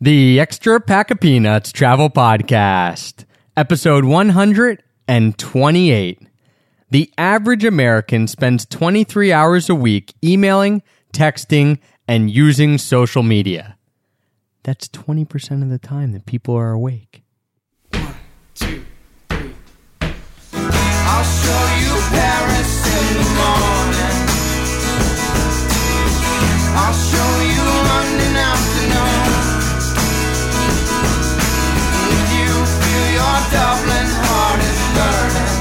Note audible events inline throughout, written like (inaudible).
The Extra Pack of Peanuts Travel Podcast, episode 128. The average American spends 23 hours a week emailing, texting, and using social media. That's 20% of the time that people are awake. two, three. I'll show you Paris in the morning. I'll show you London afternoon. Dublin heart is burning,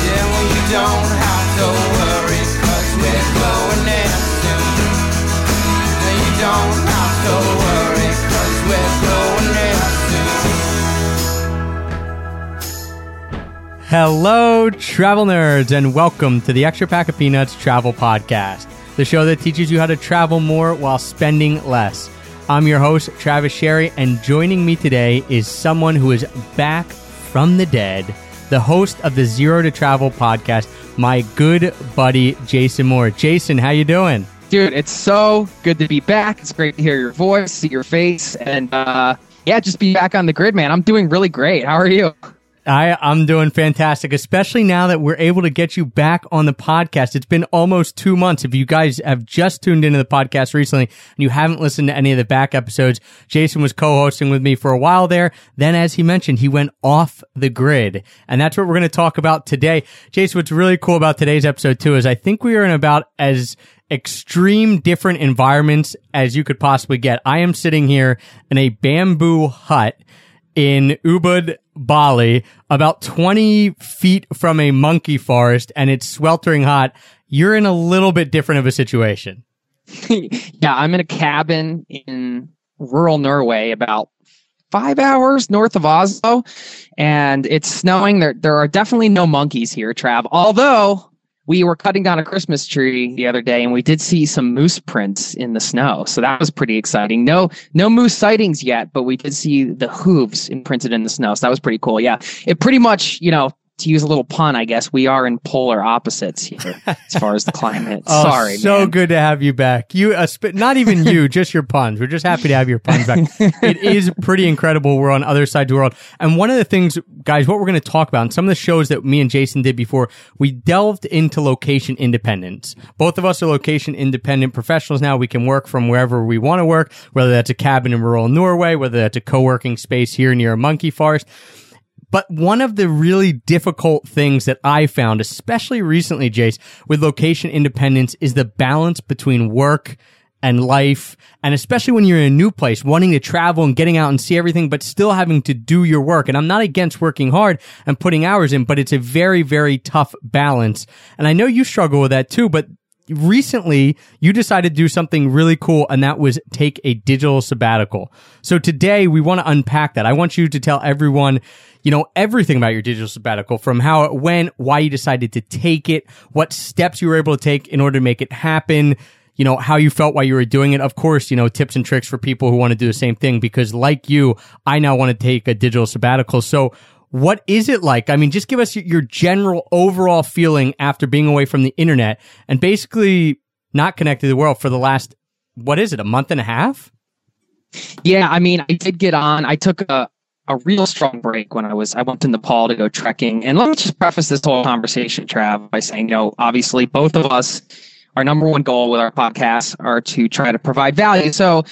yeah, well, you don't have to worry, cause we're going there soon. You don't have to worry, cause we're going there soon. Hello, travel nerds, and welcome to the Extra Pack of Peanuts Travel Podcast, the show that teaches you how to travel more while spending less. I'm your host, Travis Sherry, and joining me today is someone who is back from the dead, the host of the Zero to Travel podcast, my good buddy Jason Moore. Jason, how you doing? Dude, it's so good to be back. It's great to hear your voice, see your face, and uh, yeah, just be back on the grid, man. I'm doing really great. How are you? I, I'm doing fantastic, especially now that we're able to get you back on the podcast. It's been almost two months. If you guys have just tuned into the podcast recently and you haven't listened to any of the back episodes, Jason was co-hosting with me for a while there. Then, as he mentioned, he went off the grid. And that's what we're going to talk about today. Jason, what's really cool about today's episode too is I think we are in about as extreme different environments as you could possibly get. I am sitting here in a bamboo hut in Ubud, Bali, about 20 feet from a monkey forest and it's sweltering hot. You're in a little bit different of a situation. (laughs) yeah, I'm in a cabin in rural Norway, about five hours north of Oslo, and it's snowing. There, there are definitely no monkeys here, Trav. Although we were cutting down a Christmas tree the other day, and we did see some moose prints in the snow, so that was pretty exciting. No, no moose sightings yet, but we did see the hooves imprinted in the snow, so that was pretty cool. Yeah, it pretty much, you know, to use a little pun, I guess we are in polar opposites here as far as the climate. (laughs) Oh, Sorry, so man. good to have you back. You, uh, sp- not even you, (laughs) just your puns. We're just happy to have your puns back. it is pretty incredible. We're on other sides of the world. And one of the things, guys, what we're going to talk about, and some of the shows that me and Jason did before, we delved into location independence. Both of us are location independent professionals now. We can work from wherever we want to work, whether that's a cabin in rural Norway, whether that's a co-working space here near a monkey forest. But one of the really difficult things that I found, especially recently, Jace, with location independence is the balance between work and life. And especially when you're in a new place, wanting to travel and getting out and see everything, but still having to do your work. And I'm not against working hard and putting hours in, but it's a very, very tough balance. And I know you struggle with that too, but recently you decided to do something really cool and that was take a digital sabbatical. So today we want to unpack that. I want you to tell everyone, you know, everything about your digital sabbatical from how it went, why you decided to take it, what steps you were able to take in order to make it happen. You know, how you felt while you were doing it. Of course, you know, tips and tricks for people who want to do the same thing because like you, I now want to take a digital sabbatical. So what is it like? I mean, just give us your- general overall feeling after being away from the internet and basically not connected to the world for the last, what is it, a month and a half? Yeah, I mean, I did get on. I took a, a real strong break when I was I went to Nepal to go trekking. And let me just preface this whole conversation, Trav, by saying, you know, obviously both of us, our number one goal with our podcast are to try to provide value. So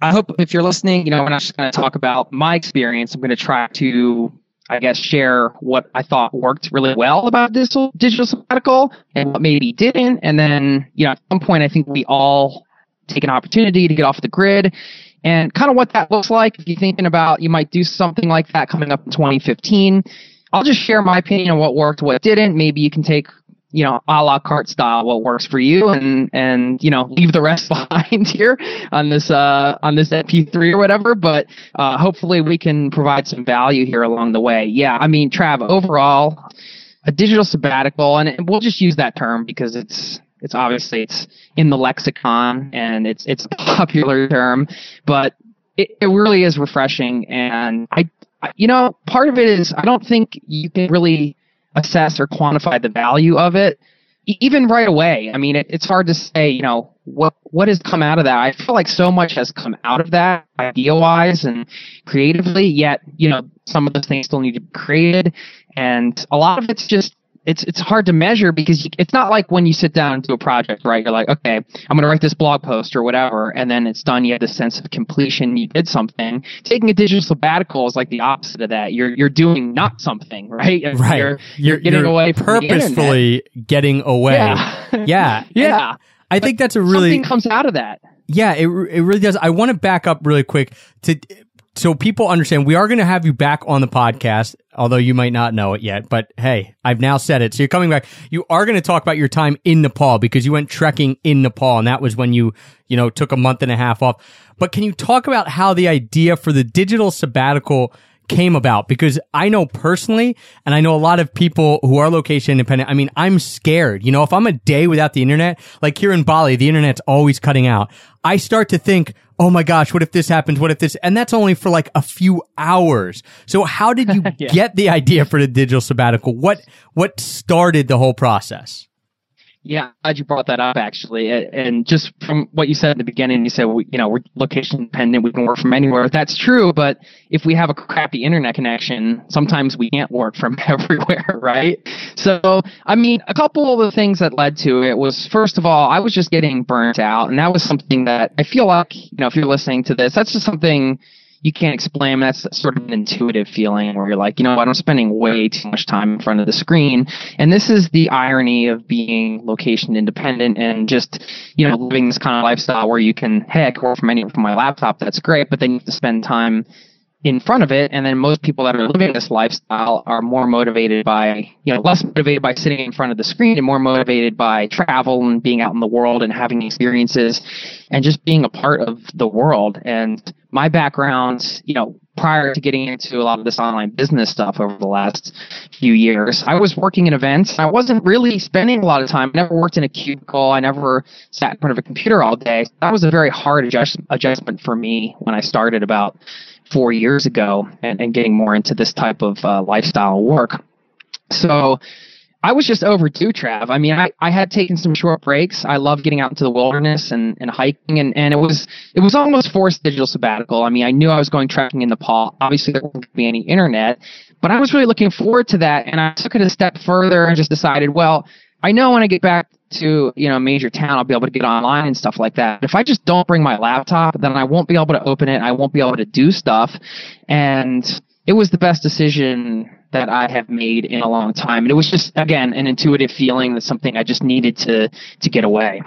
I hope if you're listening, you know, we're not just going to talk about my experience. I'm going to try to, I guess, share what I thought worked really well about this digital sabbatical and what maybe didn't. And then, you know, at some point, I think we all take an opportunity to get off the grid and kind of what that looks like. If you're thinking about you might do something like that coming up in 2015, I'll just share my opinion on what worked, what didn't. Maybe you can take you know a la carte style what works for you and and you know leave the rest (laughs) behind here on this uh on this mp3 or whatever. But uh hopefully we can provide some value here along the way. Yeah i mean trav overall a digital sabbatical and we'll just use that term because it's it's obviously it's in the lexicon and it's it's a (laughs) popular term. But it, it really is refreshing and i I- you know part of it is i don't think you can really assess or quantify the value of it even right away i mean it, it's hard to say you know what what has come out of that? I feel like so much has come out of that idea wise and creatively. Yet you know some of those things still need to be created, and a lot of it's just it's it's hard to measure because you, it's not like when you sit down and do a project, right? You're like, okay, I'm going to write this blog post or whatever, and then it's done. You have this sense of completion. You did something. Taking a digital sabbatical is like the opposite of that. You're you're doing not something, right? Right. You're, you're getting you're away from the purposefully getting away. Yeah. Yeah. (laughs) Yeah. And I think that's a really Something comes out of that. Yeah, it it really does. I want to back up really quick to so people understand we are going to have you back on the podcast, although you might not know it yet. But hey, I've now said it, so you're coming back. You are going to talk about your time in Nepal because you went trekking in Nepal, and that was when you you know took a month and a half off. But can you talk about how the idea for the digital sabbatical? Came about because I know personally, and I know a lot of people who are location independent. I mean, I'm scared. You know, if I'm a day without the internet, like here in Bali, the internet's always cutting out. I start to think, oh my gosh, what if this happens? What if this? And that's only for like a few hours. So how did you (laughs) Yeah. get the idea for the digital sabbatical? What, what started the whole process? Yeah, glad you brought that up actually. And just from what you said at the beginning, you said, we, you know, we're location dependent. We can work from anywhere. That's true. But if we have a crappy internet connection, sometimes we can't work from (laughs) everywhere, right? So, I mean, a couple of the things that led to it was, first of all, I was just getting burnt out. And that was something that I feel like, you know, if you're listening to this, that's just something you can't explain. That's sort of an intuitive feeling where you're like, you know what, I'm spending way too much time in front of the screen. And this is the irony of being location independent and just, you know, living this kind of lifestyle where you can, hey, I work from anywhere from my laptop. That's great. But then you have to spend time in front of it. And then most people that are living this lifestyle are more motivated by, you know, less motivated by sitting in front of the screen and more motivated by travel and being out in the world and having experiences and just being a part of the world. And my background, you know, prior to getting into a lot of this online business stuff over the last few years, I was working in events. I wasn't really spending a lot of time. I never worked in a cubicle. I never sat in front of a computer all day. That was a very hard adjust, adjustment for me when I started about four years ago and, and getting more into this type of uh, lifestyle work. So I was just overdue, Trav. I mean, I, I had taken some short breaks. I love getting out into the wilderness and, and hiking and, and it was it was almost forced digital sabbatical. I mean, I knew I was going trekking in Nepal. Obviously there wouldn't be any internet, but I was really looking forward to that and I took it a step further and just decided, well, I know when I get back to you know a major town, I'll be able to get online and stuff like that. If I just don't bring my laptop, then I won't be able to open it. I won't be able to do stuff, and it was the best decision that I have made in a long time. And it was just again an intuitive feeling that something I just needed to to get away.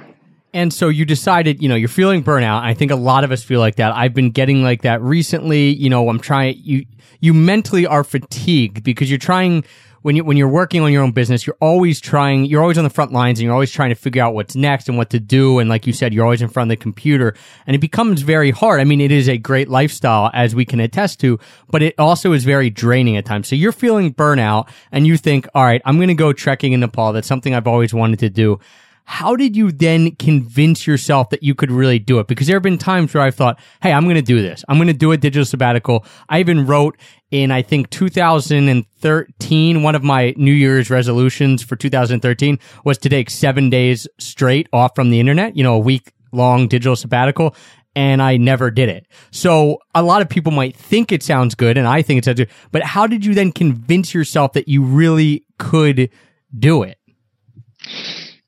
And so you decided, you know, you're feeling burnout. I think a lot of us feel like that. I've been getting like that recently. You know, I'm trying, you, you mentally are fatigued because you're trying, when you, when you're working on your own business, you're always trying, you're always on the front lines and you're always trying to figure out what's next and what to do. And like you said, you're always in front of the computer and it becomes very hard. I mean, it is a great lifestyle as we can attest to, but it also is very draining at times. So you're feeling burnout and you think, all right, I'm going to go trekking in Nepal. That's something I've always wanted to do how did you then convince yourself that you could really do it? Because there have been times where I've thought, hey, I'm going to do this. I'm going to do a digital sabbatical. I even wrote in, I think, 2013, one of my New Year's resolutions for 2013 was to take seven days straight off from the internet, you know, a week long digital sabbatical. And I never did it. So a lot of people might think it sounds good and I think it sounds good, but how did you then convince yourself that you really could do it?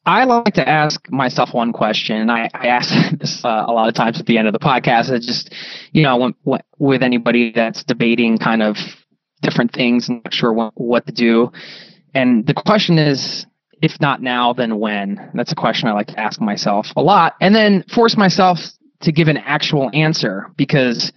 I like to ask myself one question, and I, I ask (laughs) this uh, a lot of times at the end of the podcast. It's just, you know, when, when, with anybody that's debating kind of different things and not sure what, what to do. And the question is, if not now, then when? That's a question I like to ask myself a lot, and then force myself to give an actual answer because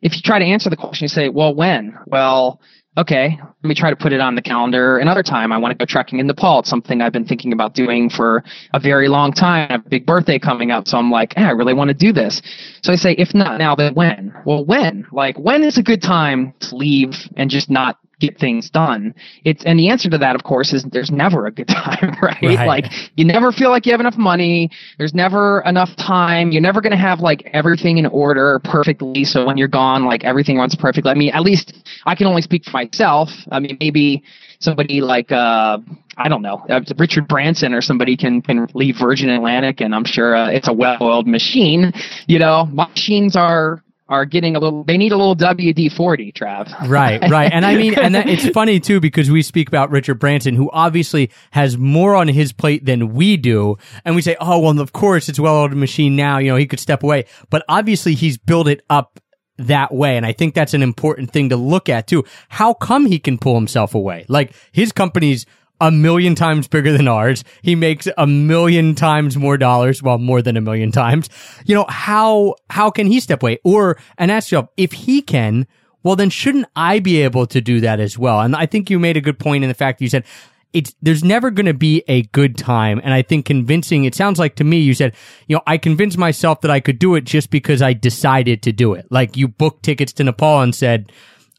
if you try to answer the question, you say, well, when? Well, okay, let me try to put it on the calendar another time. I want to go trekking in Nepal. It's something I've been thinking about doing for a very long time. I have a big birthday coming up. So I'm like, I really want to do this. So I say, if not now, then when? Well, when? Like, when is a good time to leave and just not get things done. It's and the answer to that, of course, is there's never a good (laughs) time, right? Right. Like you never feel like you have enough money. There's never enough time. You're never going to have like everything in order perfectly. So when you're gone, like everything runs perfectly. I mean, at least I can only speak for myself. I mean, maybe somebody like uh I don't know uh, Richard Branson or somebody can can leave Virgin Atlantic, and I'm sure uh, it's a well-oiled machine. You know, machines are are getting a little. They need a little WD forty, Trav. (laughs) Right, right. And I mean, and that, it's funny too because we speak about Richard Branson, who obviously has more on his plate than we do. And we say, oh, well, of course it's a well-oiled machine now. You know, he could step away. But obviously he's built it up that way. And I think that's an important thing to look at too. How come he can pull himself away? Like his company's a million times bigger than ours. He makes a million times more dollars. Well, more than a million times. You know, how, how can he step away? Or, and ask yourself, if he can, well, then shouldn't I be able to do that as well? And I think you made a good point in the fact that you said, it's there's never going to be a good time and i think convincing it sounds like to me you said you know i convinced myself that i could do it just because i decided to do it like you booked tickets to nepal and said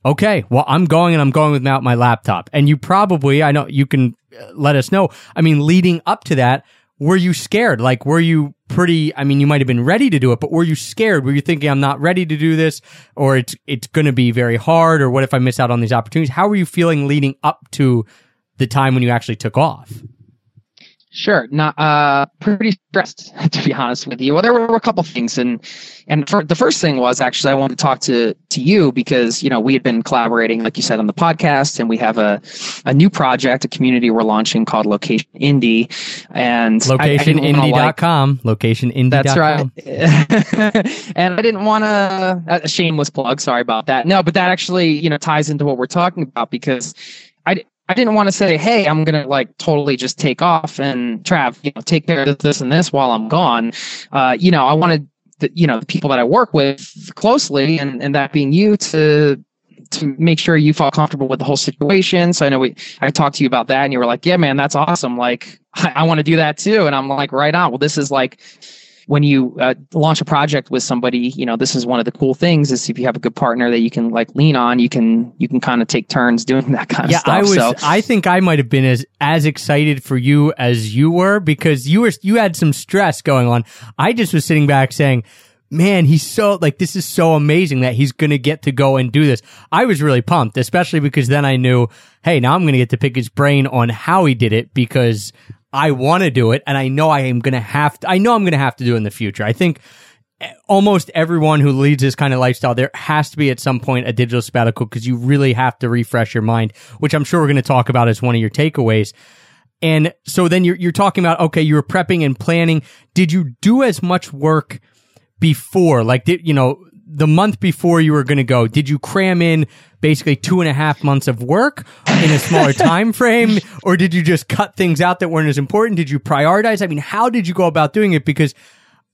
okay well i'm going and i'm going without my laptop. And you probably i know you can uh, let us know. I mean leading up to that were you scared? Like were you pretty i mean you might have been ready to do it but were you scared? Were you thinking i'm not ready to do this or it's it's going to be very hard or what if i miss out on these opportunities? How were you feeling leading up to the time when you actually took off Sure, not uh, pretty stressed (laughs) to be honest with you. Well, there were a couple things, and and for, the first thing was actually I wanted to talk to to you because you know we had been collaborating, like you said, on the podcast, and we have a a new project, a community we're launching called Location Indie, and locationindie.com, like, locationindie.com. That's right. (laughs) and I didn't want to a shameless plug. Sorry about that. No, but that actually you know ties into what we're talking about because I didn't want to say, hey, I'm gonna like totally just take off and Trav, you know, take care of this and this while I'm gone. Uh, you know, I wanted the, you know the people that I work with closely, and and that being you to to make sure you felt comfortable with the whole situation. So I know we I talked to you about that, and you were like, yeah, man, that's awesome. Like (laughs) I, I want to do that too, and I'm like, right on. Well, this is like when you uh, launch a project with somebody, you know, this is one of the cool things is if you have a good partner that you can like lean on, you can you can kind of take turns (laughs) doing that kind yeah, of stuff. I was. so, I think I might have been as as excited for you as you were because you were you had some stress going on. I just was sitting back saying. Man, he's so like this is so amazing that he's going to get to go and do this. I was really pumped, especially because then I knew, hey, now I'm going to get to pick his brain on how he did it because I want to do it and I know I am going to have to, I know I'm going to have to do it in the future. I think eh, almost everyone who leads this kind of lifestyle, there has to be at some point a digital sabbatical because you really have to refresh your mind, which I'm sure we're going to talk about as one of your takeaways. And so then you're, you're talking about, okay, you were prepping and planning. Did you do as much work before? Like, did, you know, the month before you were going to go, did you cram in basically two and a half months of work in a smaller (laughs) time frame, or did you just cut things out that weren't as important? Did you prioritize? I mean, how did you go about doing it? Because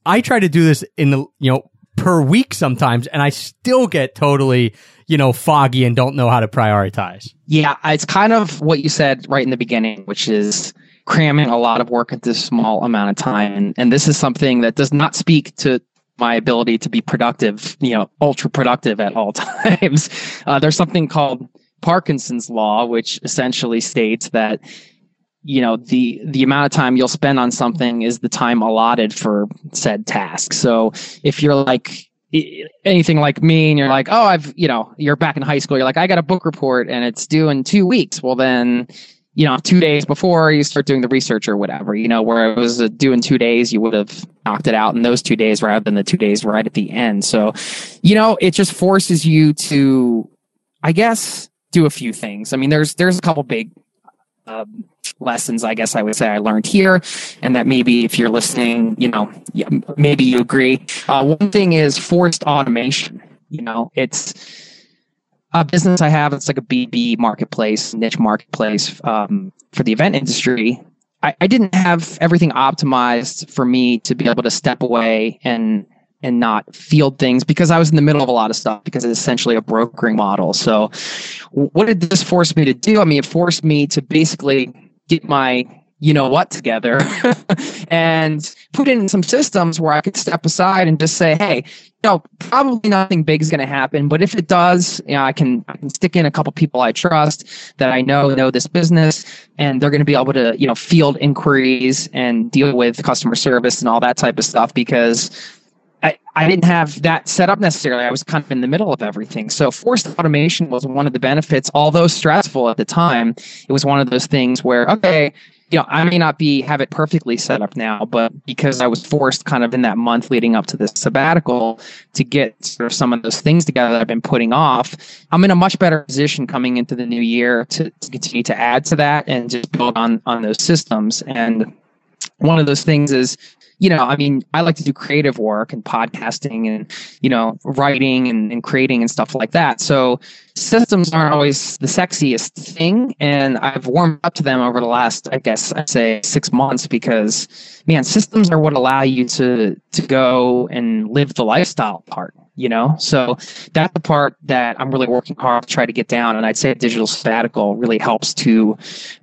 I try to do this in the you know per week sometimes, and I still get totally you know foggy and don't know how to prioritize. Yeah, it's kind of what you said right in the beginning, which is cramming a lot of work at this small amount of time, and, and this is something that does not speak to my ability to be productive, you know, ultra productive at all (laughs) times. Uh, there's something called Parkinson's law, which essentially states that you know the the amount of time you'll spend on something is the time allotted for said task. So if you're like anything like me and you're like, oh, I've you know, you're back in high school, you're like, I got a book report and it's due in two weeks. Well, then you know, two days before you start doing the research or whatever, you know, where it was in two days, you would have knocked it out in those two days rather than the two days right at the end. So, you know, it just forces you to, I guess, do a few things. I mean, there's, there's a couple big, um, lessons, I guess I would say I learned here, and that maybe if you're listening, you know, maybe you agree. Uh, one thing is forced automation. You know, it's, a business I have. It's like a B2B marketplace, niche marketplace um, for the event industry. I, I didn't have everything optimized for me to be able to step away and and not field things because I was in the middle of a lot of stuff because it's essentially a brokering model. So, what did this force me to do? I mean, it forced me to basically get my you know what together (laughs) and put in some systems where I could step aside and just say, hey, you know, probably nothing big is going to happen, but if it does, you know, I can I can stick in a couple people I trust that I know know this business, and they're going to be able to you know field inquiries and deal with customer service and all that type of stuff because I, I didn't have that set up necessarily. I was kind of in the middle of everything. So forced automation was one of the benefits, although stressful at the time. It was one of those things where, okay, you know, I may not be have it perfectly set up now, but because I was forced kind of in that month leading up to this sabbatical to get sort of some of those things together that I've been putting off, I'm in a much better position coming into the new year to, to continue to add to that and just build on on those systems. And one of those things is you know, I mean, I like to do creative work and podcasting and, you know, writing and, and creating and stuff like that. So systems aren't always the sexiest thing. And I've warmed up to them over the last, I guess I'd say six months because man, systems are what allow you to, to go and live the lifestyle part you know? So that's the part that i'm really working hard to try to get down. And i'd say digital sabbatical really helps to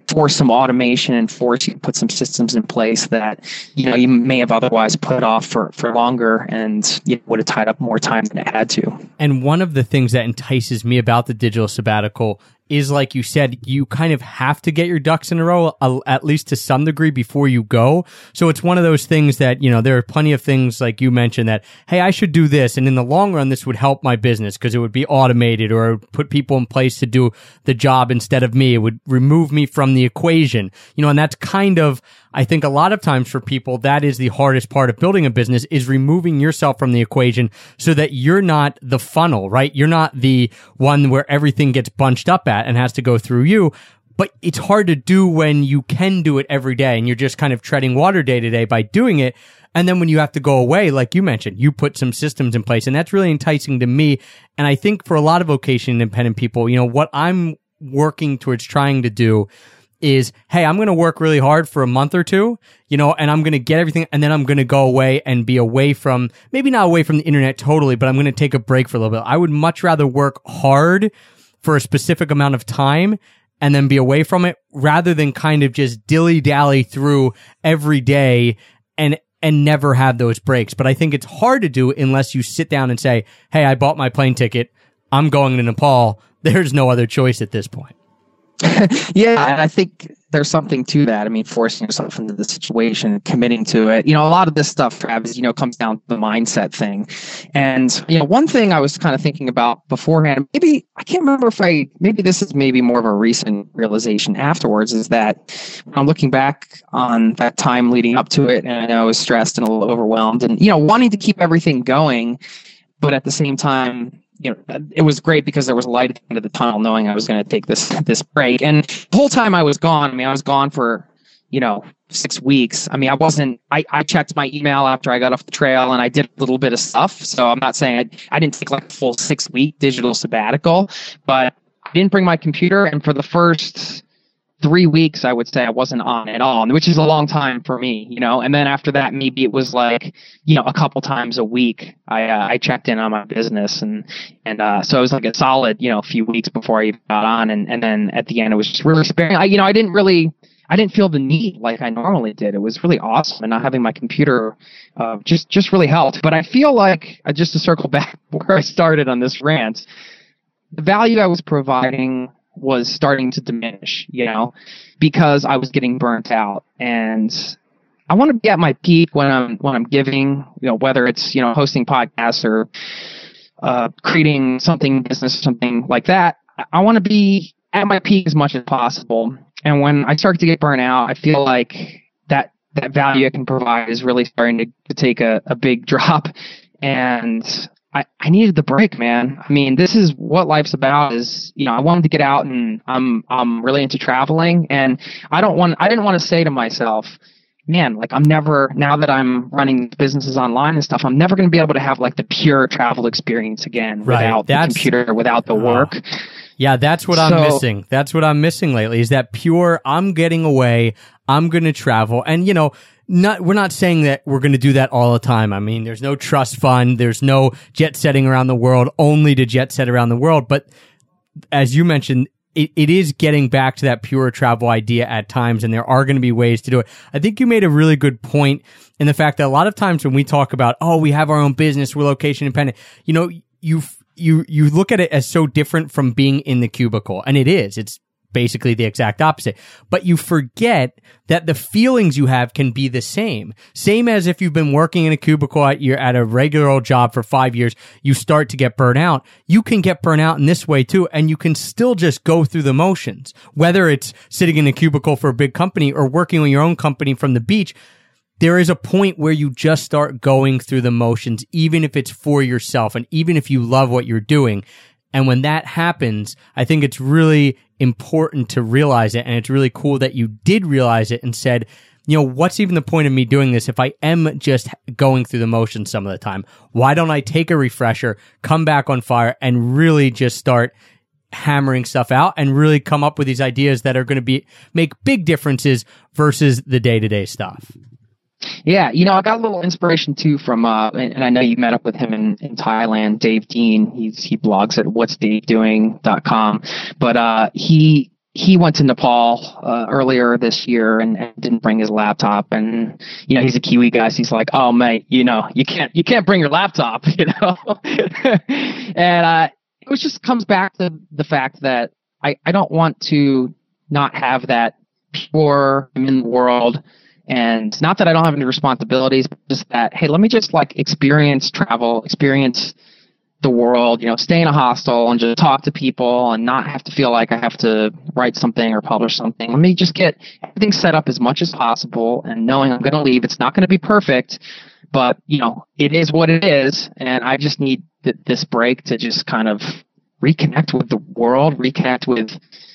force some automation and force you to put some systems in place that you know you may have otherwise put off for for longer and you would have tied up more time than it had to. And one of the things that entices me about the digital sabbatical is like you said, you kind of have to get your ducks in a row, uh, at least to some degree before you go. So it's one of those things that, you know, there are plenty of things like you mentioned that, hey, I should do this. And in the long run, this would help my business because it would be automated or put people in place to do the job instead of me. It would remove me from the equation, you know, and that's kind of, I think a lot of times for people, that is the hardest part of building a business is removing yourself from the equation so that you're not the funnel, right? You're not the one where everything gets bunched up at and has to go through you. But it's hard to do when you can do it every day and you're just kind of treading water day to day by doing it. And then when you have to go away, like you mentioned, you put some systems in place and that's really enticing to me. And I think for a lot of location independent people, you know, what I'm working towards trying to do is, hey, I'm going to work really hard for a month or two, you know, and I'm going to get everything and then I'm going to go away and be away from, maybe not away from the internet totally, but I'm going to take a break for a little bit. I would much rather work hard for a specific amount of time and then be away from it rather than kind of just dilly dally through every day and and never have those breaks. But I think it's hard to do unless you sit down and say, "Hey, I bought my plane ticket. I'm going to Nepal. (laughs) There's no other choice at this point." (laughs) yeah, and I think there's something to that. I mean, forcing yourself into the situation, committing to it. You know, a lot of this stuff, Travis, you know, comes down to the mindset thing. And, you know, one thing I was kind of thinking about beforehand, maybe I can't remember if I, maybe this is maybe more of a recent realization afterwards, is that I'm looking back on that time leading up to it, and I was stressed and a little overwhelmed and, you know, wanting to keep everything going, but at the same time, you know, uh, it was great because there was light at the end of the tunnel, knowing I was going to take this (laughs) this break. And the whole time I was gone, I mean, I was gone for you know six weeks. I mean, I wasn't. I, I checked my email after I got off the trail, and I did a little bit of stuff. So I'm not saying I, I didn't take like a full six week digital sabbatical, but I didn't bring my computer. And for the first three weeks, I would say I wasn't on at all, which is a long time for me, you know. And then after that, maybe it was like, you know, a couple times a week, I uh, I checked in on my business, and and uh, so it was like a solid, you know, a few weeks before I even got on, and and then at the end, it was just really sparing. I, you know, I didn't really. I didn't feel the need like I normally did. It was really awesome, and not having my computer uh, just just really helped. But I feel like uh, just to circle (laughs) back where I started on this rant, the value I was providing was starting to diminish, you know, because I was getting burnt out and I want to be at my peak when I'm when I'm giving, you know, whether it's, you know, hosting podcasts or uh, creating something business or something like that. I want to be at my peak as much as possible. And when I start to get burnt out, I feel like that that value I can provide is really starting to, to take a, a big (laughs) drop. And I, I needed the break, man. I mean, this is what life's about is, you know, I wanted to get out and I'm, I'm really into traveling and I don't want, I didn't want to say to myself, man, like I'm never, now that I'm running businesses online and stuff, I'm never going to be able to have like the pure travel experience again Right. without the computer, without the oh. work. Yeah, that's what I'm missing. That's what I'm missing lately is that pure, I'm getting away. I'm going to travel. And, you know, not, we're not saying that we're going to do that all the time. I mean, there's no trust fund. There's no jet setting around the world only to jet set around the world. But as you mentioned, it, it is getting back to that pure travel idea at times, and there are going to be ways to do it. I think you made a really good point in the fact that a lot of times when we talk about, oh, we have our own business, we're location independent, you know, you you you look at it as so different from being in the cubicle, and it is. It's basically the exact opposite. But you forget that the feelings you have can be the same. Same as if you've been working in a cubicle at your at a regular old job for five years, you start to get burnt out. You can get burnt out in this way too, and you can still just go through the motions. Whether it's sitting in a cubicle for a big company or working on your own company from the beach. There is a point where you just start going through the motions, even if it's for yourself and even if you love what you're doing. And when that happens, I think it's really important to realize it. And it's really cool that you did realize it and said, you know, what's even the point of me doing this if I am just going through the motions some of the time? Why don't I take a refresher, come back on fire and really just start hammering stuff out and really come up with these ideas that are going to be make big differences versus the day-to-day stuff. Yeah, you know, I got a little inspiration too from, uh, and I know you met up with him in, in Thailand, Dave Dean. He's, he blogs at whatsdavedoing.com, but, uh, he, he went to Nepal, uh, earlier this year and, and didn't bring his laptop. And, you know, he's a Kiwi guy. So he's like, oh, mate, you know, you can't, you can't bring your laptop, (laughs) you know? (laughs) and, uh, it was just comes back to the fact that I, I don't want to not have that pure I'm in the world and not that I don't have any responsibilities, but just that, hey, let me just like experience travel, experience the world, you know, stay in a hostel and just talk to people and not have to feel like I have to write something or publish something. Let me just get everything set up as much as possible and knowing I'm going to leave. It's not going to be perfect, but you know, it is what it is. And I just need th- this break to just kind of reconnect with the world, reconnect with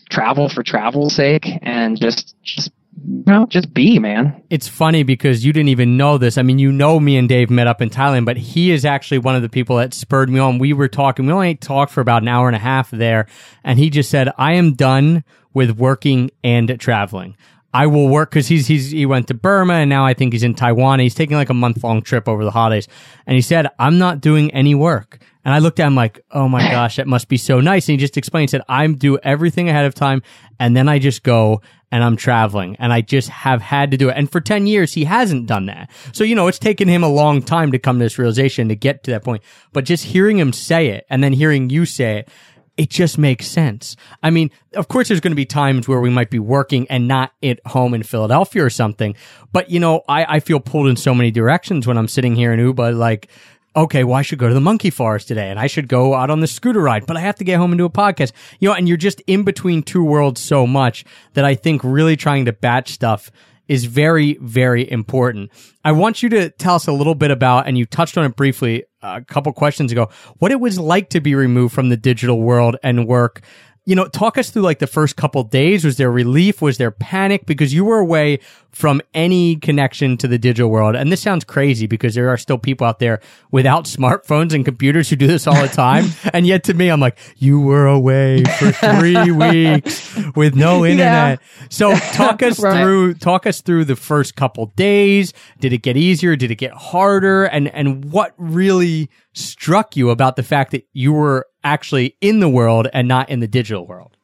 travel for travel's sake and just, just no, just be, man. It's funny because you didn't even know this. I mean, you know, me and Dave met up in Thailand, but he is actually one of the people that spurred me on. We were talking, we only talked for about an hour and a half there, and he just said, I am done with working and traveling. I will work because he's he's he went to Burma and now I think he's in Taiwan. He's taking like a month long trip over the holidays, and he said, "I'm not doing any work." And I looked at him like, "Oh my (laughs) gosh, that must be so nice." And he just explained, said, "I'm do everything ahead of time, and then I just go and I'm traveling and I just have had to do it. And for 10 years, he hasn't done that. So, you know, it's taken him a long time to come to this realization to get to that point. But just hearing him say it and then hearing you say it, it just makes sense. I mean, of course, there's going to be times where we might be working and not at home in Philadelphia or something. But, you know, I, I feel pulled in so many directions when I'm sitting here in Ubud, like, okay, well, I should go to the monkey forest today and I should go out on the scooter ride, but I have to get home and do a podcast. You know, and you're just in between two worlds so much that I think really trying to batch stuff is very, very important. I want you to tell us a little bit about, and you touched on it briefly uh, a couple questions ago, what it was like to be removed from the digital world and work you know, talk us through like the first couple days. Was there relief? Was there panic? Because you were away from any connection to the digital world. And this sounds crazy because there are still people out there without smartphones and computers who do this all the time. (laughs) and yet to me, I'm like, you were away for three (laughs) weeks with no internet. Yeah. So talk us (laughs) right. through, talk us through the first couple days. Did it get easier? Did it get harder? And, and what really struck you about the fact that you were actually in the world and not in the digital world?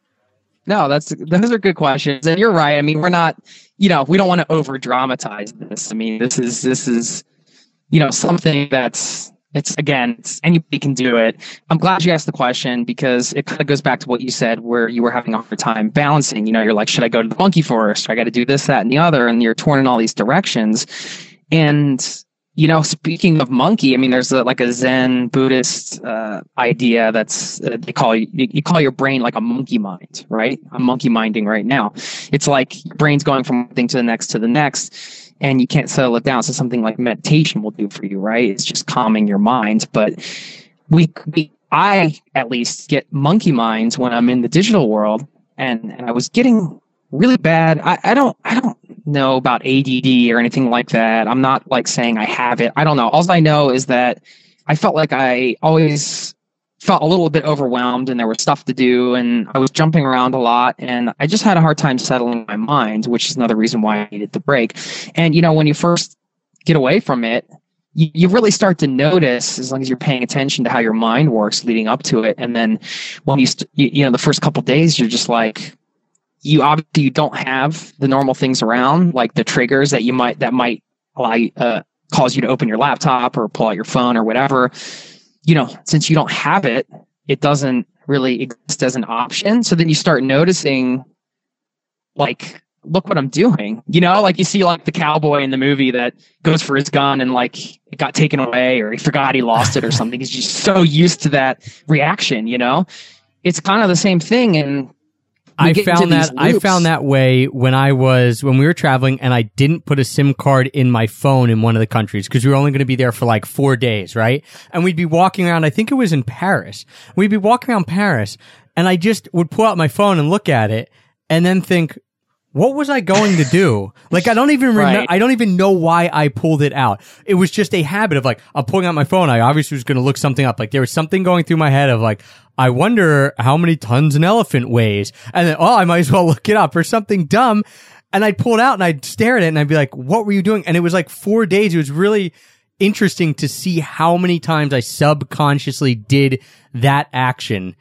No, that's those are good questions, and you're right. I mean, we're not, you know, we don't want to over dramatize this. I mean, this is this is, you know, something that's it's again, it's, anybody can do it. I'm glad you asked the question because it kind of goes back to what you said, where you were having a hard time balancing. You know, you're like, should I go to the monkey forest? I got to do this, that, and the other, and you're torn in all these directions. And you know, speaking of monkey, I mean, there's a, like a Zen Buddhist uh, idea that's uh, they call you, you call your brain like a monkey mind, right? I'm monkey minding right now. It's like your brain's going from one thing to the next to the next, and you can't settle it down. So something like meditation will do for you, right? It's just calming your mind. But we, we I at least get monkey minds when I'm in the digital world, and and I was getting really bad. I, I don't I don't know about ADD or anything like that. I'm not like saying I have it. I don't know. All I know is that I felt like I always felt a little bit overwhelmed and there was stuff to do and I was jumping around a lot and I just had a hard time settling my mind, which is another reason why I needed the break. And you know, when you first get away from it, you, you really start to notice as long as you're paying attention to how your mind works leading up to it. And then when you, st- you, you know, the first couple days, you're just like, you obviously you don't have the normal things around, like the triggers that you might, that might allow you, uh, cause you to open your laptop or pull out your phone or whatever. You know, since you don't have it, it doesn't really exist as an option. So then you start noticing like look what I'm doing. You know, like you see like the cowboy in the movie that goes for his gun and like it got taken away or he forgot he lost it or (laughs) something. He's just so used to that reaction, you know? It's kind of the same thing and I found that I found that way when I was when we were traveling and I didn't put a SIM card in my phone in one of the countries because we were only going to be there for like 4 days, right? And we'd be walking around, I think it was in Paris. We'd be walking around Paris and I just would pull out my phone and look at it and then think what was I going to do? (laughs) Like, I don't even remember, Right. I don't even know why I pulled it out. It was just a habit of like, I'm pulling out my phone. I obviously was going to look something up. Like, there was something going through my head of like, I wonder how many tons an elephant weighs. And then, oh, I might as well look it up or something dumb. And I'd pull it out and I'd stare at it and I'd be like, what were you doing? And it was like four days. It was really interesting to see how many times I subconsciously did that action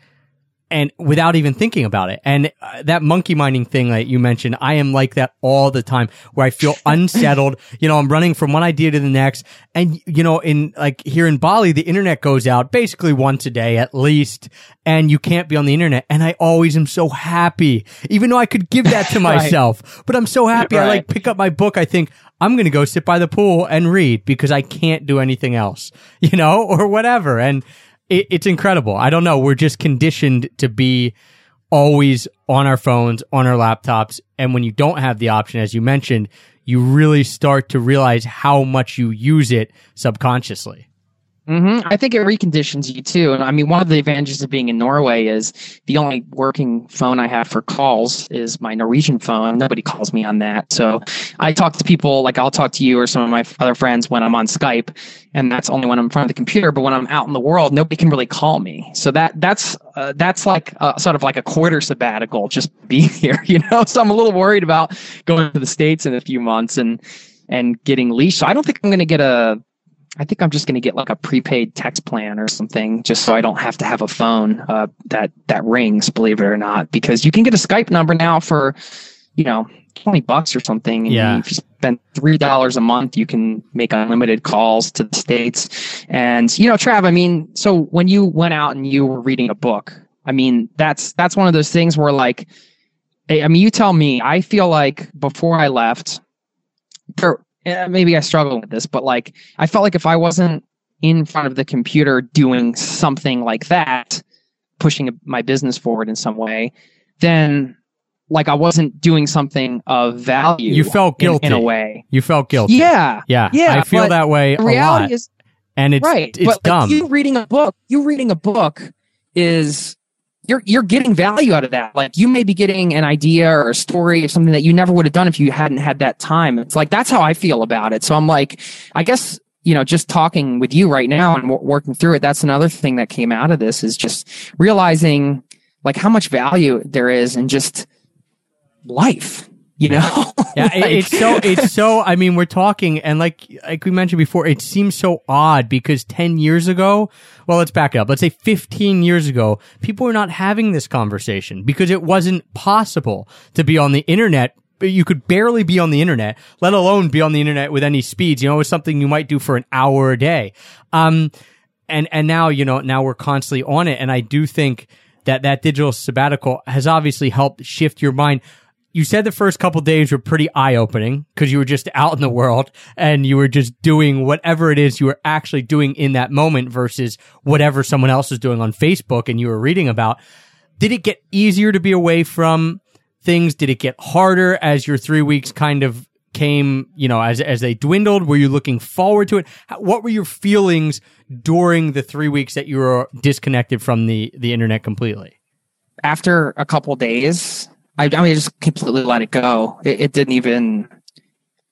and without even thinking about it. And uh, that monkey minding thing that you mentioned, I am like that all the time where I feel (laughs) unsettled. you know, I'm running from one idea to the next. And, you know, in like here in Bali, the internet goes out basically once a day at least. And you can't be on the internet. And I always am so happy, even though I could give that to (laughs) Right. myself, but I'm so happy. I like pick up my book. I think I'm going to go sit by the pool and read because I can't do anything else, (laughs) you know, or whatever. And, it, it's incredible. I don't know. We're just conditioned to be always on our phones, on our laptops. And when you don't have the option, as you mentioned, you really start to realize how much you use it subconsciously. Hmm I think it reconditions you too. And I mean, one of the advantages of being in Norway is the only working phone I have for calls is my Norwegian phone. Nobody calls me on that. So I talk to people like I'll talk to you or some of my other friends when I'm on Skype, and that's only when I'm in front of the computer. But when I'm out in the world, nobody can really call me. So that that's uh, that's like sort of like a quarter sabbatical, just (laughs) being here, you know. So I'm a little worried about going to the states in a few months and and getting leashed. So I don't think I'm going to get a I think I'm just going to get like a prepaid text plan or something, just so I don't have to have a phone uh, that that rings. Believe it or not, because you can get a Skype number now for, you know, twenty bucks or something. And Yeah. If you spend three dollars a month, you can make unlimited calls to the states. And you know, Trav, I mean, so when you went out and you were reading a book, I mean, that's that's one of those things where like, I mean, you tell me. I feel like before I left, there Eh, maybe I struggle with this, but like I felt like if I wasn't in front of the computer doing something like that, pushing my business forward in some way, then like I wasn't doing something of value. You felt guilty. in, a way. You felt guilty. Yeah, Yeah. Yeah, I feel that way the a reality lot. is and it's, right. it's but like, you reading a book, you reading a book is you're you're getting value out of that. Like you may be getting an idea or a story or something that you never would have done if you hadn't had that time. It's like that's how I feel about it. So I'm like, I guess you know, just talking with you right now and w- working through it. That's another thing that came out of this is just realizing like how much value there is in just life. You know, (laughs) Yeah, (laughs) Like- it's so it's so. I mean, we're talking, and like like we mentioned before, it seems so odd because ten years ago, well, let's back it up. Let's say fifteen years ago, people were not having this conversation because it wasn't possible to be on the internet. You could barely be on the internet, let alone be on the internet with any speeds. You know, it was something you might do for an hour a day. Um, and and now you know now we're constantly on it, and I do think that that digital sabbatical has obviously helped shift your mind you said the first couple days were pretty eye opening because you were just out in the world and you were just doing whatever it is you were actually doing in that moment versus whatever someone else is doing on Facebook and you were reading about. Did it get easier to be away from things? Did it get harder as your three weeks kind of came, you know, as, as they dwindled? Were you looking forward to it? What were your feelings during the three weeks that you were disconnected from the, the internet completely? after a couple days, I, I mean, I just completely let it go. It, it didn't even,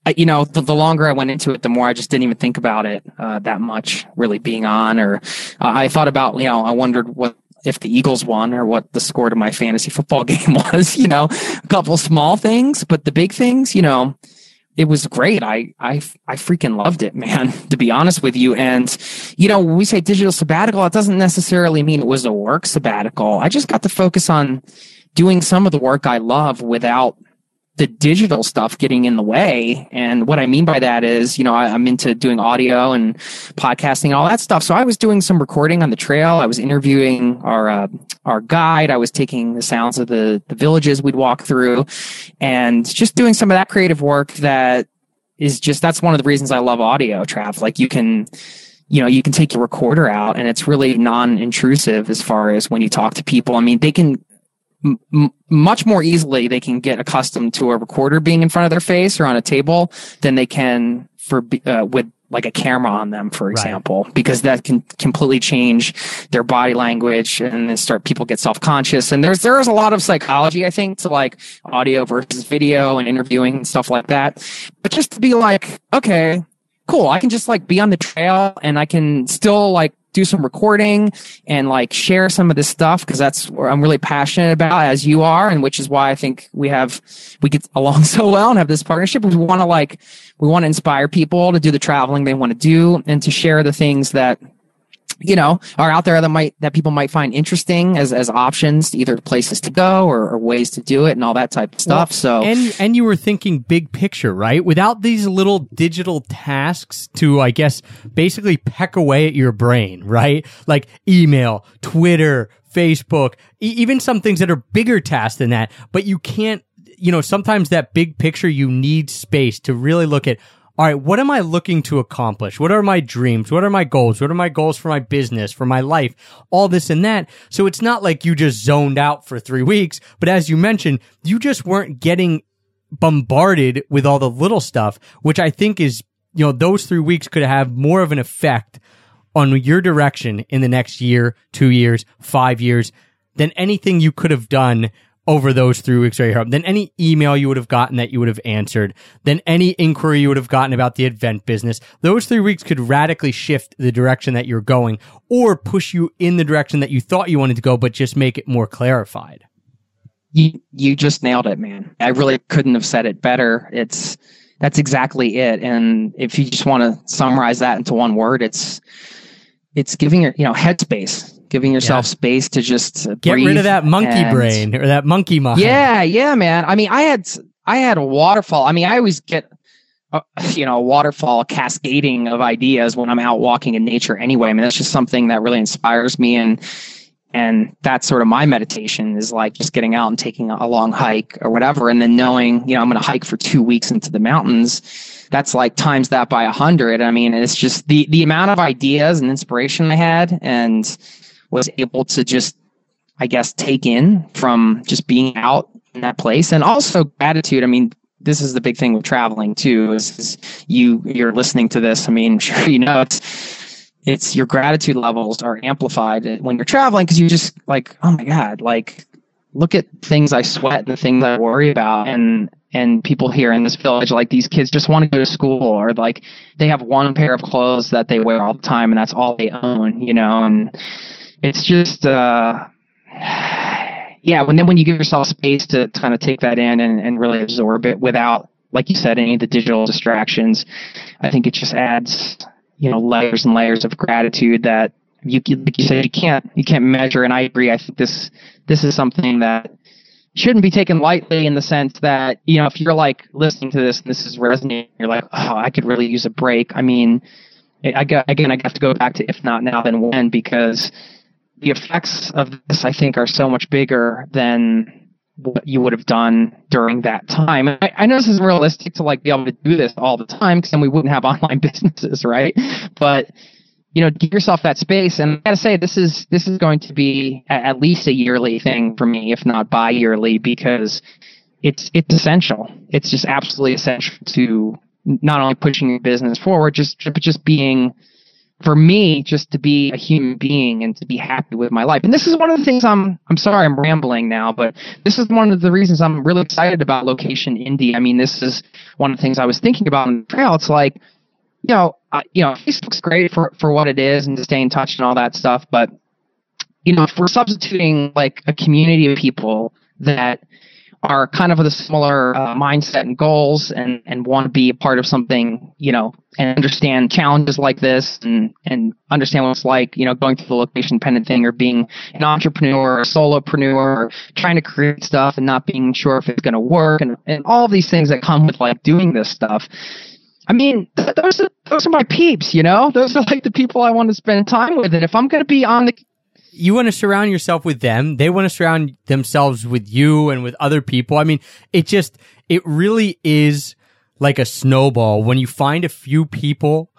I, you know, the, the longer I went into it, the more I just didn't even think about it uh, that much really being on. Or uh, I thought about, you know, I wondered what if the Eagles won or what the score to my fantasy football (laughs) game was. You know, a couple small things, but the big things, you know, it was great. I, I, I freaking loved it, (laughs) man, to be honest with you. And, you know, when we say digital sabbatical, it doesn't necessarily mean it was a work sabbatical. I just got to focus on doing some of the work I love without the digital stuff getting in the way. And what I mean by that is, you know, I, am into doing audio and podcasting, all that stuff. So I was doing some recording on the trail. I was interviewing our uh, our guide. I was taking the sounds of the the villages we'd walk through, and just doing some of that creative work. That is just that's one of the reasons I love audio. Trav, like you can. You know, you can take your recorder out and it's really non-intrusive as far as when you talk to people. I mean, they can m- much more easily they can get accustomed to a recorder being in front of their face or on a table than they can for uh, with like a camera on them, for example, right. because that can completely change their body language and then start people get self conscious. And there's there's a lot of psychology, I think, to like audio versus video and interviewing and stuff like that. But just to be like, okay, cool, I can just like be on the trail and I can still like do some recording and like share some of this stuff because that's what I'm really passionate about as you are and which is why I think we have we get along (laughs) so well and have this partnership. We want to like we want to inspire people to do the traveling they want to do and to share the things that you know are out there that might that people might find interesting as as options either places to go or, or ways to do it and all that type of stuff. Well, so and and you were thinking big picture right? Without these little digital tasks to i guess basically peck away at your brain right? Like email twitter facebook e- even some things that are bigger tasks than that but you can't you know sometimes that big picture you need space to really look at all right, what am I looking to accomplish? What are my dreams? What are my goals? What are my goals for my business, for my life? All this and that. So it's not like you just zoned out for three weeks, but as you mentioned, you just weren't getting bombarded with all the little stuff, which I think is, you know, those three weeks could have more of an effect on your direction in the next year, two years, five years than anything you could have done over those three weeks right here, than any email you would have gotten that you would have answered, than any inquiry you would have gotten about the event business. Those three weeks could radically shift the direction that you're going or push you in the direction that you thought you wanted to go, but just make it more clarified. You, you just nailed it, man. I really couldn't have said it better. It's, that's exactly it. And if you just want to summarize that into one word, it's, it's giving your, you know, headspace giving yourself yeah. space to just get rid of that monkey and, brain or that monkey mind. Yeah, yeah, man. I mean, I had I had a waterfall. I mean, I always get uh, (sighs) you know, a waterfall cascading of ideas when I'm out walking in nature anyway. I mean, that's just something that really inspires me and and that's sort of my meditation is like just getting out and taking a long hike or whatever and then knowing, you know, I'm going to hike for 2 weeks into the mountains that's like times that by a hundred. I mean, it's just the the amount of ideas and inspiration I had, and was able to just, I guess, take in from just being out in that place and also gratitude. I mean, this is the big thing with traveling too, is, is you, you're listening to this. I mean, (laughs) sure, you know, it's, it's your gratitude levels are amplified when you're traveling because you just like, oh my God, like look at things I sweat and the things I worry about. And, and people here in this village, like these kids just want to go to school or like they have one pair of clothes that they wear all the time and that's all they own, you know, and, it's just uh yeah when then when you give yourself space to, kind of take that in and, and really absorb it without like you said any of the digital distractions i think it just adds you know layers and layers of gratitude that you like you said you can't you can't measure. And i agree. I think this this is something that shouldn't be taken lightly in the sense that you know if you're like listening to this and this is resonating you're like oh i could really use a break. I mean I got, again i have to go back to if not now then when because the effects of this, I think, are so much bigger than what you would have done during that time. I, I know this isn't realistic to like be able to do this all the time because then we wouldn't have (laughs) online businesses, right? But you know, give yourself that space. And I gotta say, this is this is going to be at least a yearly thing for me, if not bi-yearly, because it's it's essential. It's just absolutely essential to not only pushing your business forward, just just being for me just to be a human being and to be happy with my life. And this is one of the things I'm I'm sorry I'm rambling now, but this is one of the reasons I'm really excited about location indie. I mean, this is one of the things I was thinking about on the trail. It's like, you know, you know, Facebook's great for for what it is and to stay in touch and all that stuff, but you know, if we're substituting like a community of people that are kind of with a similar uh, mindset and goals and, and want to be a part of something, you know, and understand challenges like this and, and understand what it's like, you know, going through the location dependent thing or being an entrepreneur or a solopreneur or trying to create stuff and not being sure if it's going to work and, and all these things that come with like doing this stuff. I mean, those are, those are my peeps, you know? Those are like the people I want to spend time with. And if I'm going to be on the you want to surround yourself with them. They want to surround themselves with you and with other people. I mean, it just, it really is like a snowball. When you find a few people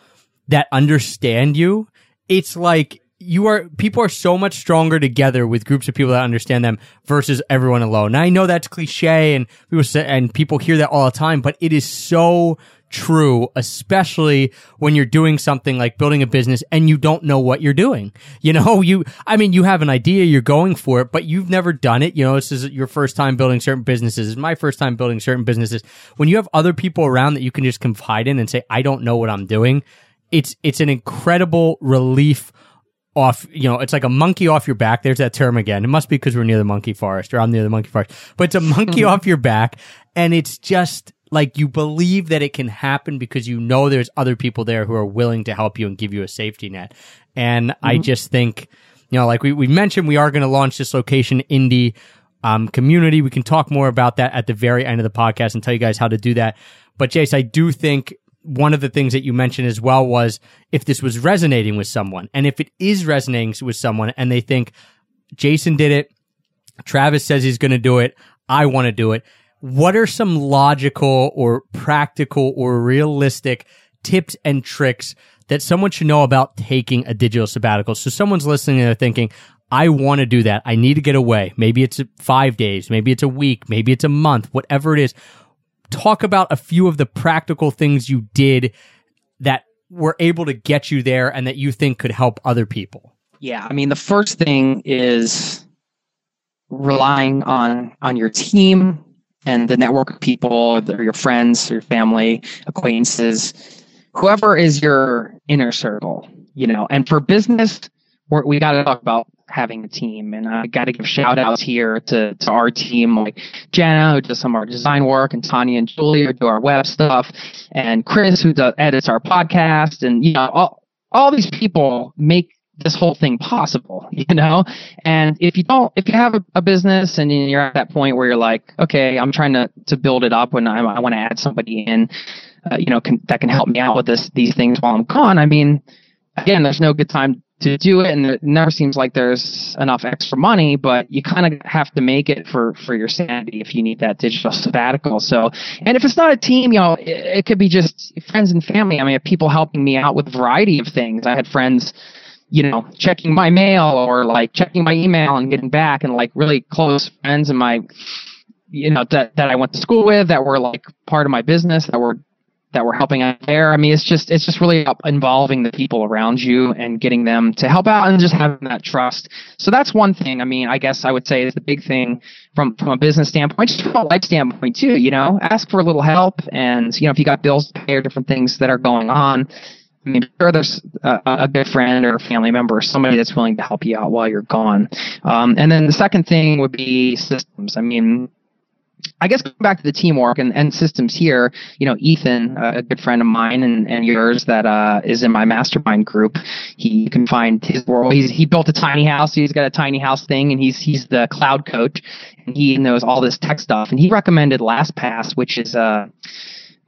that understand you, it's like you are, people are so much stronger together with groups of people that understand them versus everyone alone. Now I know that's cliche and people say, and people hear that all the time, but it is so true, especially when you're doing something like building a business and you don't know what you're doing. You know, (laughs) you, I mean, you have an idea, you're going for it, but you've never done it. You know, this is your first time building certain businesses. Is my first time building certain businesses. When you have other people around that you can just confide in and say, I don't know what I'm doing, it's, it's an incredible relief off, you know, it's like a monkey off your back. There's that term again. It must be because we're near the monkey forest or I'm near the monkey forest, but it's a monkey (laughs) off your back and it's just, like you believe that it can happen because you know there's other people there who are willing to help you and give you a safety net. And mm-hmm. I just think, you know, like we, we mentioned, we are going to launch this location indie um, community. We can talk more about that at the very end of the podcast and tell you guys how to do that. But Jace, I do think one of the things that you mentioned as well was if this was resonating with someone and if it is resonating with someone and they think Jason did it, Travis says he's going to do it. I want to do it what are some logical or practical or realistic tips and tricks that someone should know about taking a digital sabbatical? So someone's listening and they're thinking, I want to do that. I need to get away. Maybe it's five days. Maybe it's a week. Maybe it's a month, whatever it is. Talk about a few of the practical things you did that were able to get you there and that you think could help other people. Yeah. I mean, the first thing is relying on, on your team and the network of people, your friends, your family, acquaintances, whoever is your inner circle, you know. And for business, we're, we got to talk about having a team, and I got to give shout outs here to, to our team, like Jenna, who does some of our design work, and Tanya and Julia, who do our web stuff, and Chris, who does, edits our podcast, and you know, all all these people make this whole thing possible, (laughs) you know? And if you don't, if you have a, a, business and you're at that point where you're like, okay, I'm trying to, to build it up when I, I want to add somebody in, uh, you know, can, that can help me out with this, these things while I'm gone. I mean, again, there's no good time to do it and it never seems like there's enough extra money but you kind of have to make it for for your sanity if you need that digital sabbatical. So and if it's not a team you know it, it could be just friends and family. I mean people helping me out with a variety of things. I had friends you know, checking my mail or like checking my email and getting back and like really close friends and my, you know, that, that I went to school with that were like part of my business that were, that were helping out there. I mean, it's just, it's just really involving the people around you and getting them to help out and just having that trust. So that's one thing. I mean, I guess I would say is the big thing from, from a business standpoint, just from a life standpoint too, you know, ask for a little help and, you know, if you got bills to pay or different things that are going on, I mean, sure, there's a, a, good friend or a family member or somebody that's willing to help you out while you're gone. Um, and then the second thing would be systems. I mean, I guess going back to the teamwork and, and systems here, you know, Ethan, a good friend of mine and, and yours that uh, is in my mastermind group, he can find his world. He's, he built a tiny house. He's got a tiny house thing and he's, he's the cloud coach and he knows all this tech stuff. And he recommended LastPass, which is, uh,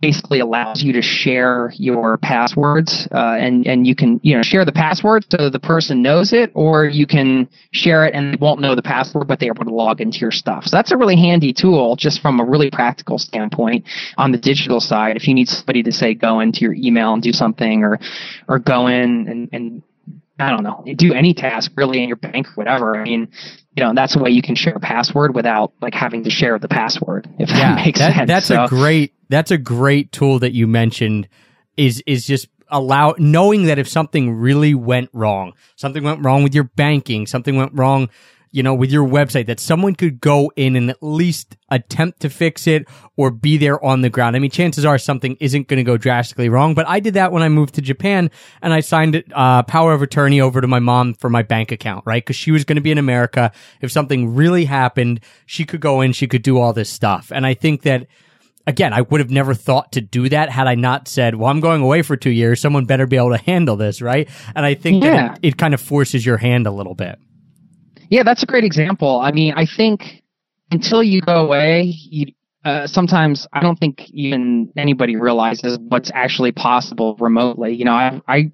basically allows you to share your passwords uh, and and you can you know share the password so the person knows it or you can share it and they won't know the password but they're able to log into your stuff so that's a really handy tool just from a really practical standpoint on the digital side if you need somebody to say go into your email and do something or or go in and, and I don't know, do any task really in your bank or whatever. I mean, you know, that's a way you can share a password without like having to share the password, if yeah, that makes that, sense. That's so, a great that's a great tool that you mentioned is is just allow knowing that if something really went wrong, something went wrong with your banking, something went wrong you know, with your website that someone could go in and at least attempt to fix it or be there on the ground? I mean, chances are something isn't going to go drastically wrong, but I did that when I moved to Japan and I signed uh, power of attorney over to my mom for my bank account, right? Cause she was going to be in America. If something really happened, she could go in, she could do all this stuff. And I think that, again, I would have never thought to do that had I not said, well, I'm going away for two years. Someone better be able to handle this, right? And I think Yeah. that it, it kind of forces your hand a little bit. Yeah, that's a great example. I mean, I think until you go away, you uh, sometimes I don't think even anybody realizes what's actually possible remotely. You know, I I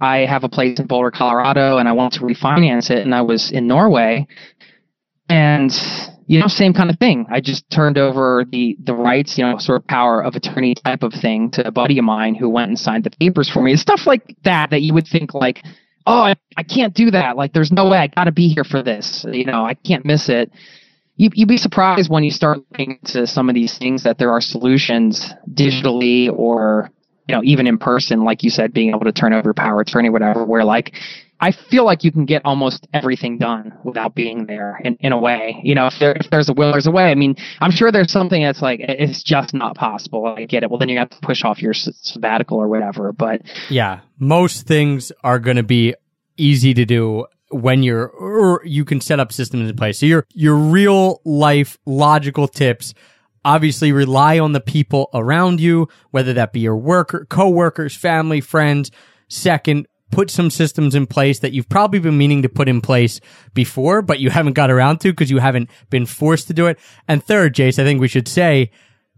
I have a place in Boulder, Colorado, and I want to refinance it, and I was in Norway, and you know, same kind of thing. I just turned over the the rights, you know, sort of power of attorney type of thing to a buddy of mine who went and signed the papers for me. It's stuff like that that you would think like, oh, I, I can't do that. Like, there's no way I got to be here for this. You know, I can't miss it. You, you'd be surprised when you start looking into some of these things that there are solutions digitally or you know even in person, like you said, being able to turn over power attorney, whatever. Where like I feel like you can get almost everything done without being there in, in a way. You know, if, there, if there's a will, there's a way. I mean, I'm sure there's something that's like, it's just not possible. I get it. Well, then you have to push off your sabbatical or whatever. But Yeah. Most things are going to be easy to do when you're, or you can set up systems in place. So your, your real life logical tips obviously rely on the people around you, whether that be your worker, coworkers, family, friends. Second, put some systems in place that you've probably been meaning to put in place before, but you haven't got around to because you haven't been forced to do it. And third, Jace, I think we should say,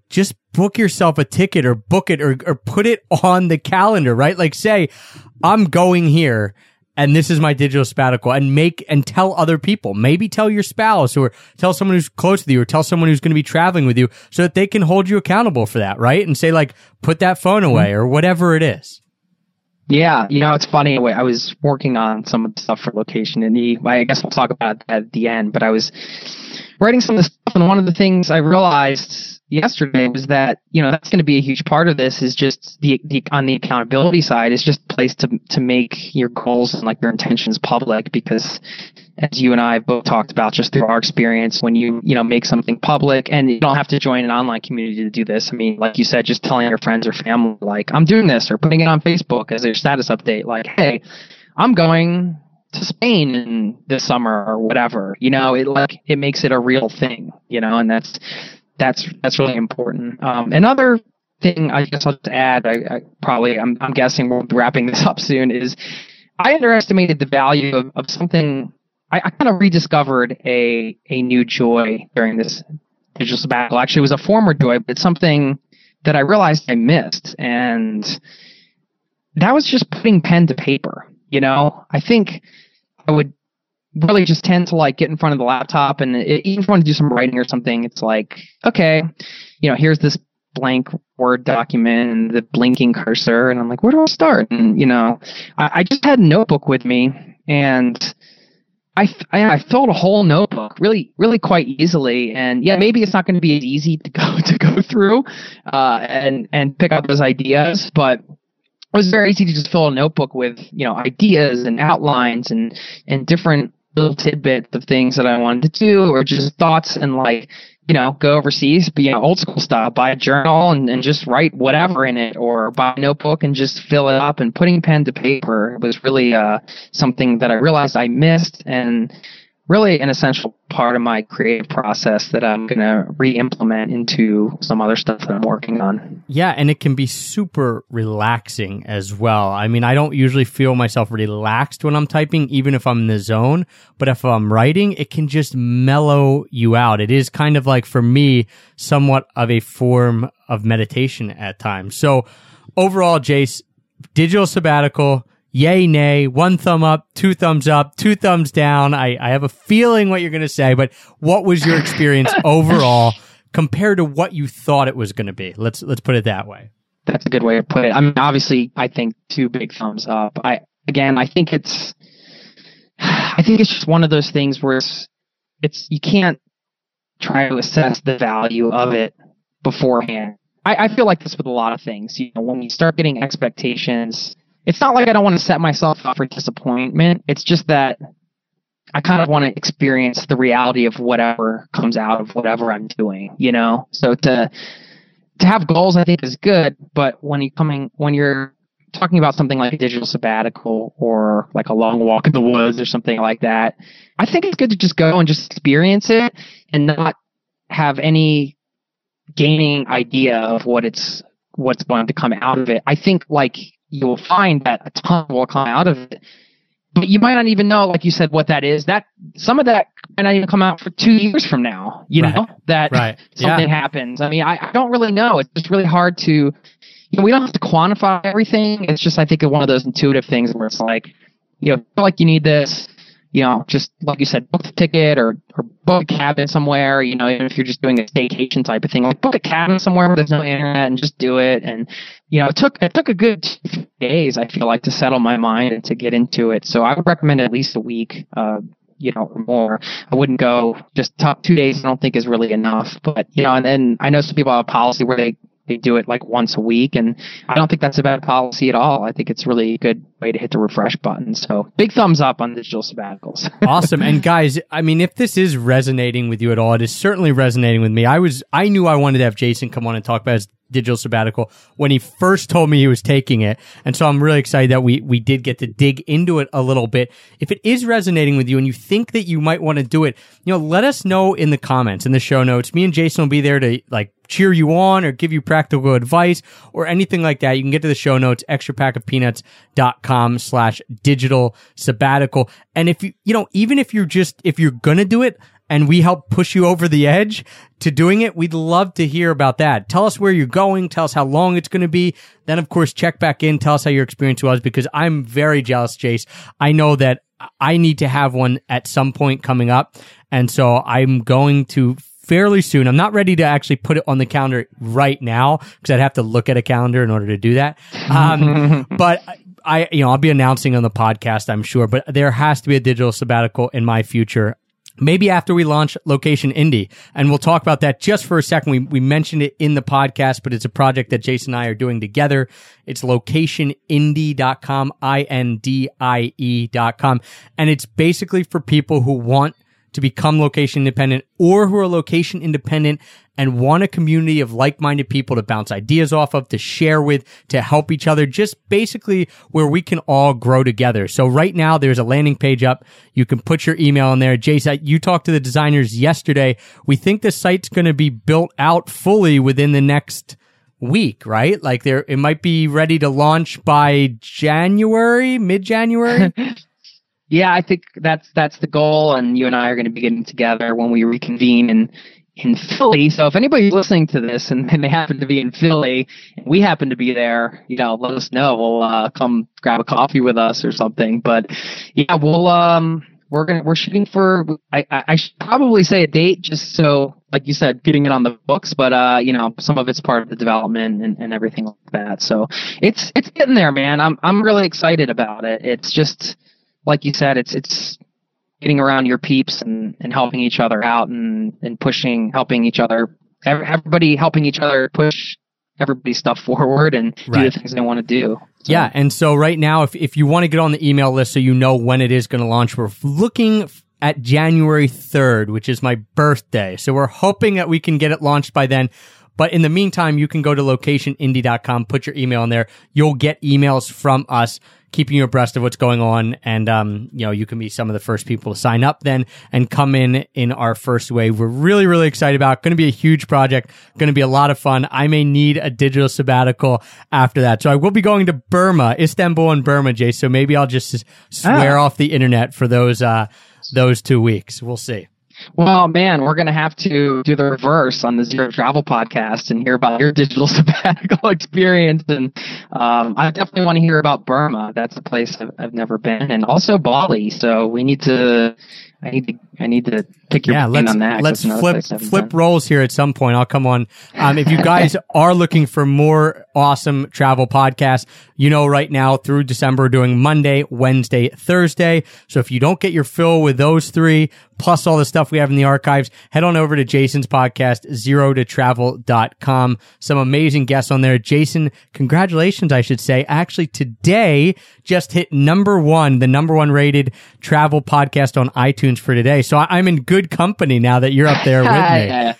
just book yourself a ticket or book it or, or put it on the calendar, right? Like say, I'm going here and this is my digital sabbatical and make and tell other people. Maybe tell your spouse or tell someone who's close to you or tell someone who's going to be traveling with you so that they can hold you accountable for that, right? And say like, put that phone away mm-hmm. or whatever it is. Yeah, you know, it's funny. I was working on some of the stuff for Location Indie. I guess we'll talk about that at the end. But I was writing some of the stuff, and one of the things I realized yesterday was that you know that's going to be a huge part of this. Is just the, the on the accountability side is just place to to make your goals and like your intentions public because as you and I have both talked about just through our experience, when you, you know, make something public and you don't have to join an online community to do this. I mean, like you said, just telling your friends or family, like, I'm doing this or putting it on Facebook as their status update, like, hey, I'm going to Spain in this summer or whatever, you know, it like, it makes it a real thing, you know, and that's, that's, that's really important. Um, another thing I guess I'll add, I, I probably, I'm, I'm guessing we'll be wrapping this (laughs) up soon is I underestimated the value of, of something I, I kind of rediscovered a a new joy during this digital sabbatical. Actually, it was a former joy, but something that I realized I missed, and that was just putting pen to paper. You know, I think I would really just tend to like get in front of the laptop, and it, even if I want to do some writing or something, it's like, okay, you know, here's this blank Word document and the blinking cursor, and I'm like, where do I start? And you know, I, I just had a notebook with me, and I, I, I filled a whole notebook really really quite easily and yeah maybe it's not going to be as easy to go (laughs) to go through uh, and and pick up those ideas but it was very easy to just fill a notebook with you know ideas and outlines and and different little tidbits of things that I wanted to do or just thoughts and like you know go overseas you know old school style buy a journal and, and just write whatever in it or buy a notebook and just fill it up and putting pen to paper was really uh, something that I realized I missed and really an essential part of my creative process that I'm going to re-implement into some other stuff that I'm working on. Yeah, and it can be super relaxing as well. I mean, I don't usually feel myself relaxed when I'm typing, even if I'm in the zone. But if I'm writing, it can just mellow you out. It is kind of like, for me, somewhat of a form of meditation at times. So overall, Jace, digital sabbatical, yay, nay, one thumb up, two thumbs up, two thumbs down. I, I have a feeling what you're going to say, but what was your experience (laughs) overall compared to what you thought it was going to be? Let's, let's put it that way. That's a good way to put it. I mean, obviously, I think two big thumbs up. I again, I think it's, I think it's just one of those things where it's, it's you can't try to assess the value of it beforehand. I, I feel like this with a lot of things. You know, when you start getting expectations, it's not like I don't want to set myself up for disappointment. It's just that I kind of want to experience the reality of whatever comes out of whatever I'm doing, you know? So to, to have goals, I think is good, but when you coming, when you're talking about something like a digital sabbatical or like a long walk in the woods or something like that, I think it's good to just go and just experience it and not have any gaining idea of what it's what's going to come out of it. I think like you'll find that a ton will come out of it. But you might not even know, like you said, what that is. That some of that might not even come out for two years from now. You Right. know that Right. something happens. I mean, I, I don't really know. It's just really hard to, you know, we don't have to quantify everything. It's just I think one of those intuitive things where it's like, you know, feel like you need this. You know, just like you said, book the ticket or or book a cabin somewhere. You know, even if you're just doing a staycation type of thing, like book a cabin somewhere where there's no internet and just do it. And you know, it took it took a good days. I feel like to settle my mind and to get into it. So I would recommend at least a week. Uh, you know, or more. I wouldn't go just top two days. I don't think is really enough. But you know, and then I know some people have a policy where they they do it like once a week, and I don't think that's a bad policy at all. I think it's really a good way to hit the refresh button. So big thumbs up on digital sabbaticals. (laughs) awesome. And guys, I mean, if this is resonating with you at all, it is certainly resonating with me. I was, I knew I wanted to have Jason come on and talk about his digital sabbatical when he first told me he was taking it. And so I'm really excited that we, we did get to dig into it a little bit. If it is resonating with you and you think that you might want to do it, you know, let us know in the comments, in the show notes. Me and Jason will be there to like cheer you on or give you practical advice or anything like that. You can get to the show notes, extra pack of extrapackofpeanuts.com slash digital sabbatical. And if you, you know, even if you're just, if you're going to do it, and we help push you over the edge to doing it, we'd love to hear about that. Tell us where you're going. Tell us how long it's going to be. Then, of course, check back in. Tell us how your experience was because I'm very jealous, Jace. I know that I need to have one at some point coming up. And so I'm going to fairly soon. I'm not ready to actually put it on the calendar right now because I'd have to look at a calendar in order to do that. Um, (laughs) but I, you know, I'll be announcing on the podcast, I'm sure, but there has to be a digital sabbatical in my future maybe after we launch location indie and we'll talk about that just for a second. We, we mentioned it in the podcast but it's a project that jason and i are doing together. It's locationindie.com i-n-d-i-e.com and it's basically for people who want to become location independent or who are location independent and want a community of like-minded people to bounce ideas off of, to share with, to help each other, just basically where we can all grow together. So right now there's a landing page up. You can put your email in there. Jason, you talked to the designers yesterday. We think the site's going to be built out fully within the next week, right? Like there, it might be ready to launch by January, mid-January. (laughs) yeah, I think that's that's the goal, and you and I are going to be getting together when we reconvene in in Philly. So if anybody's listening to this and, and they happen to be in Philly and we happen to be there, you know, let us know. We'll uh, come grab a coffee with us or something. But yeah, we'll um we're gonna we're shooting for I I, I should probably say a date just so like you said getting it on the books but uh you know some of it's part of the development and, and everything like that so it's it's getting there man i'm i'm really excited about it it's just like you said it's it's getting around your peeps and, and helping each other out and, and pushing, helping each other, everybody helping each other push everybody's stuff (laughs) forward and do the things they want to do. So, Yeah. And so right now, if, if you want to get on the email list so you know when it is going to launch, we're looking at January 3rd, which is my birthday. So we're hoping that we can get it launched by then. But in the meantime, you can go to locationindie.com, put your email in there. You'll get emails from us keeping you abreast of what's going on. And, um, you know, you can be some of the first people to sign up then and come in in our first wave. We're really, really excited about. Going to be a huge project. Going to be a lot of fun. I may need a digital sabbatical after that. So I will be going to Burma, Istanbul and Burma, Jay. So maybe I'll just swear Ah. off the internet for those, uh, those two weeks. We'll see. Well, man, we're going to have to do the reverse on the Zero Travel podcast and hear about your digital (laughs) sabbatical experience. And um, I definitely want to hear about Burma. That's a place I've, I've never been, and also Bali. So we need to. I need to I need to pick your yeah, let's on that. let's flip place I haven't flip done. roles here at some point. I'll come on. Um, if you guys (laughs) are looking for more awesome travel podcasts, you know, right now through December, we're doing Monday, Wednesday, Thursday. So if you don't get your fill with those three, plus all the stuff we have in the archives, head on over to Jason's podcast, zero to travel.com. Some amazing guests on there. Jason, congratulations, I should say. Actually, today just hit number one, the number one rated travel podcast on iTunes for today. So I- I'm in good company now that you're up there with me. (laughs) Yeah.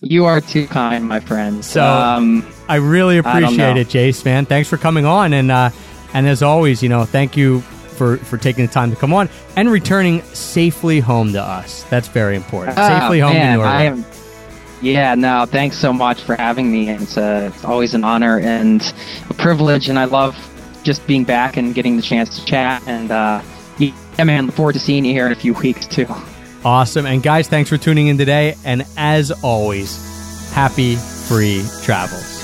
You are too kind, my friend. So- um, I really appreciate know. it, Jace, man. Thanks for coming on. And, uh, and as always, you know, thank you for, for taking the time to come on and returning safely home to us. That's very important. oh, safely home man, to Norway. I am. Yeah, no, thanks so much for having me. It's, uh, it's always an honor and a privilege, and I love just being back and getting the chance to chat. And uh, yeah, man, look forward to seeing you here in a few weeks too. Awesome. And guys, thanks for tuning in today. And as always, happy free travels.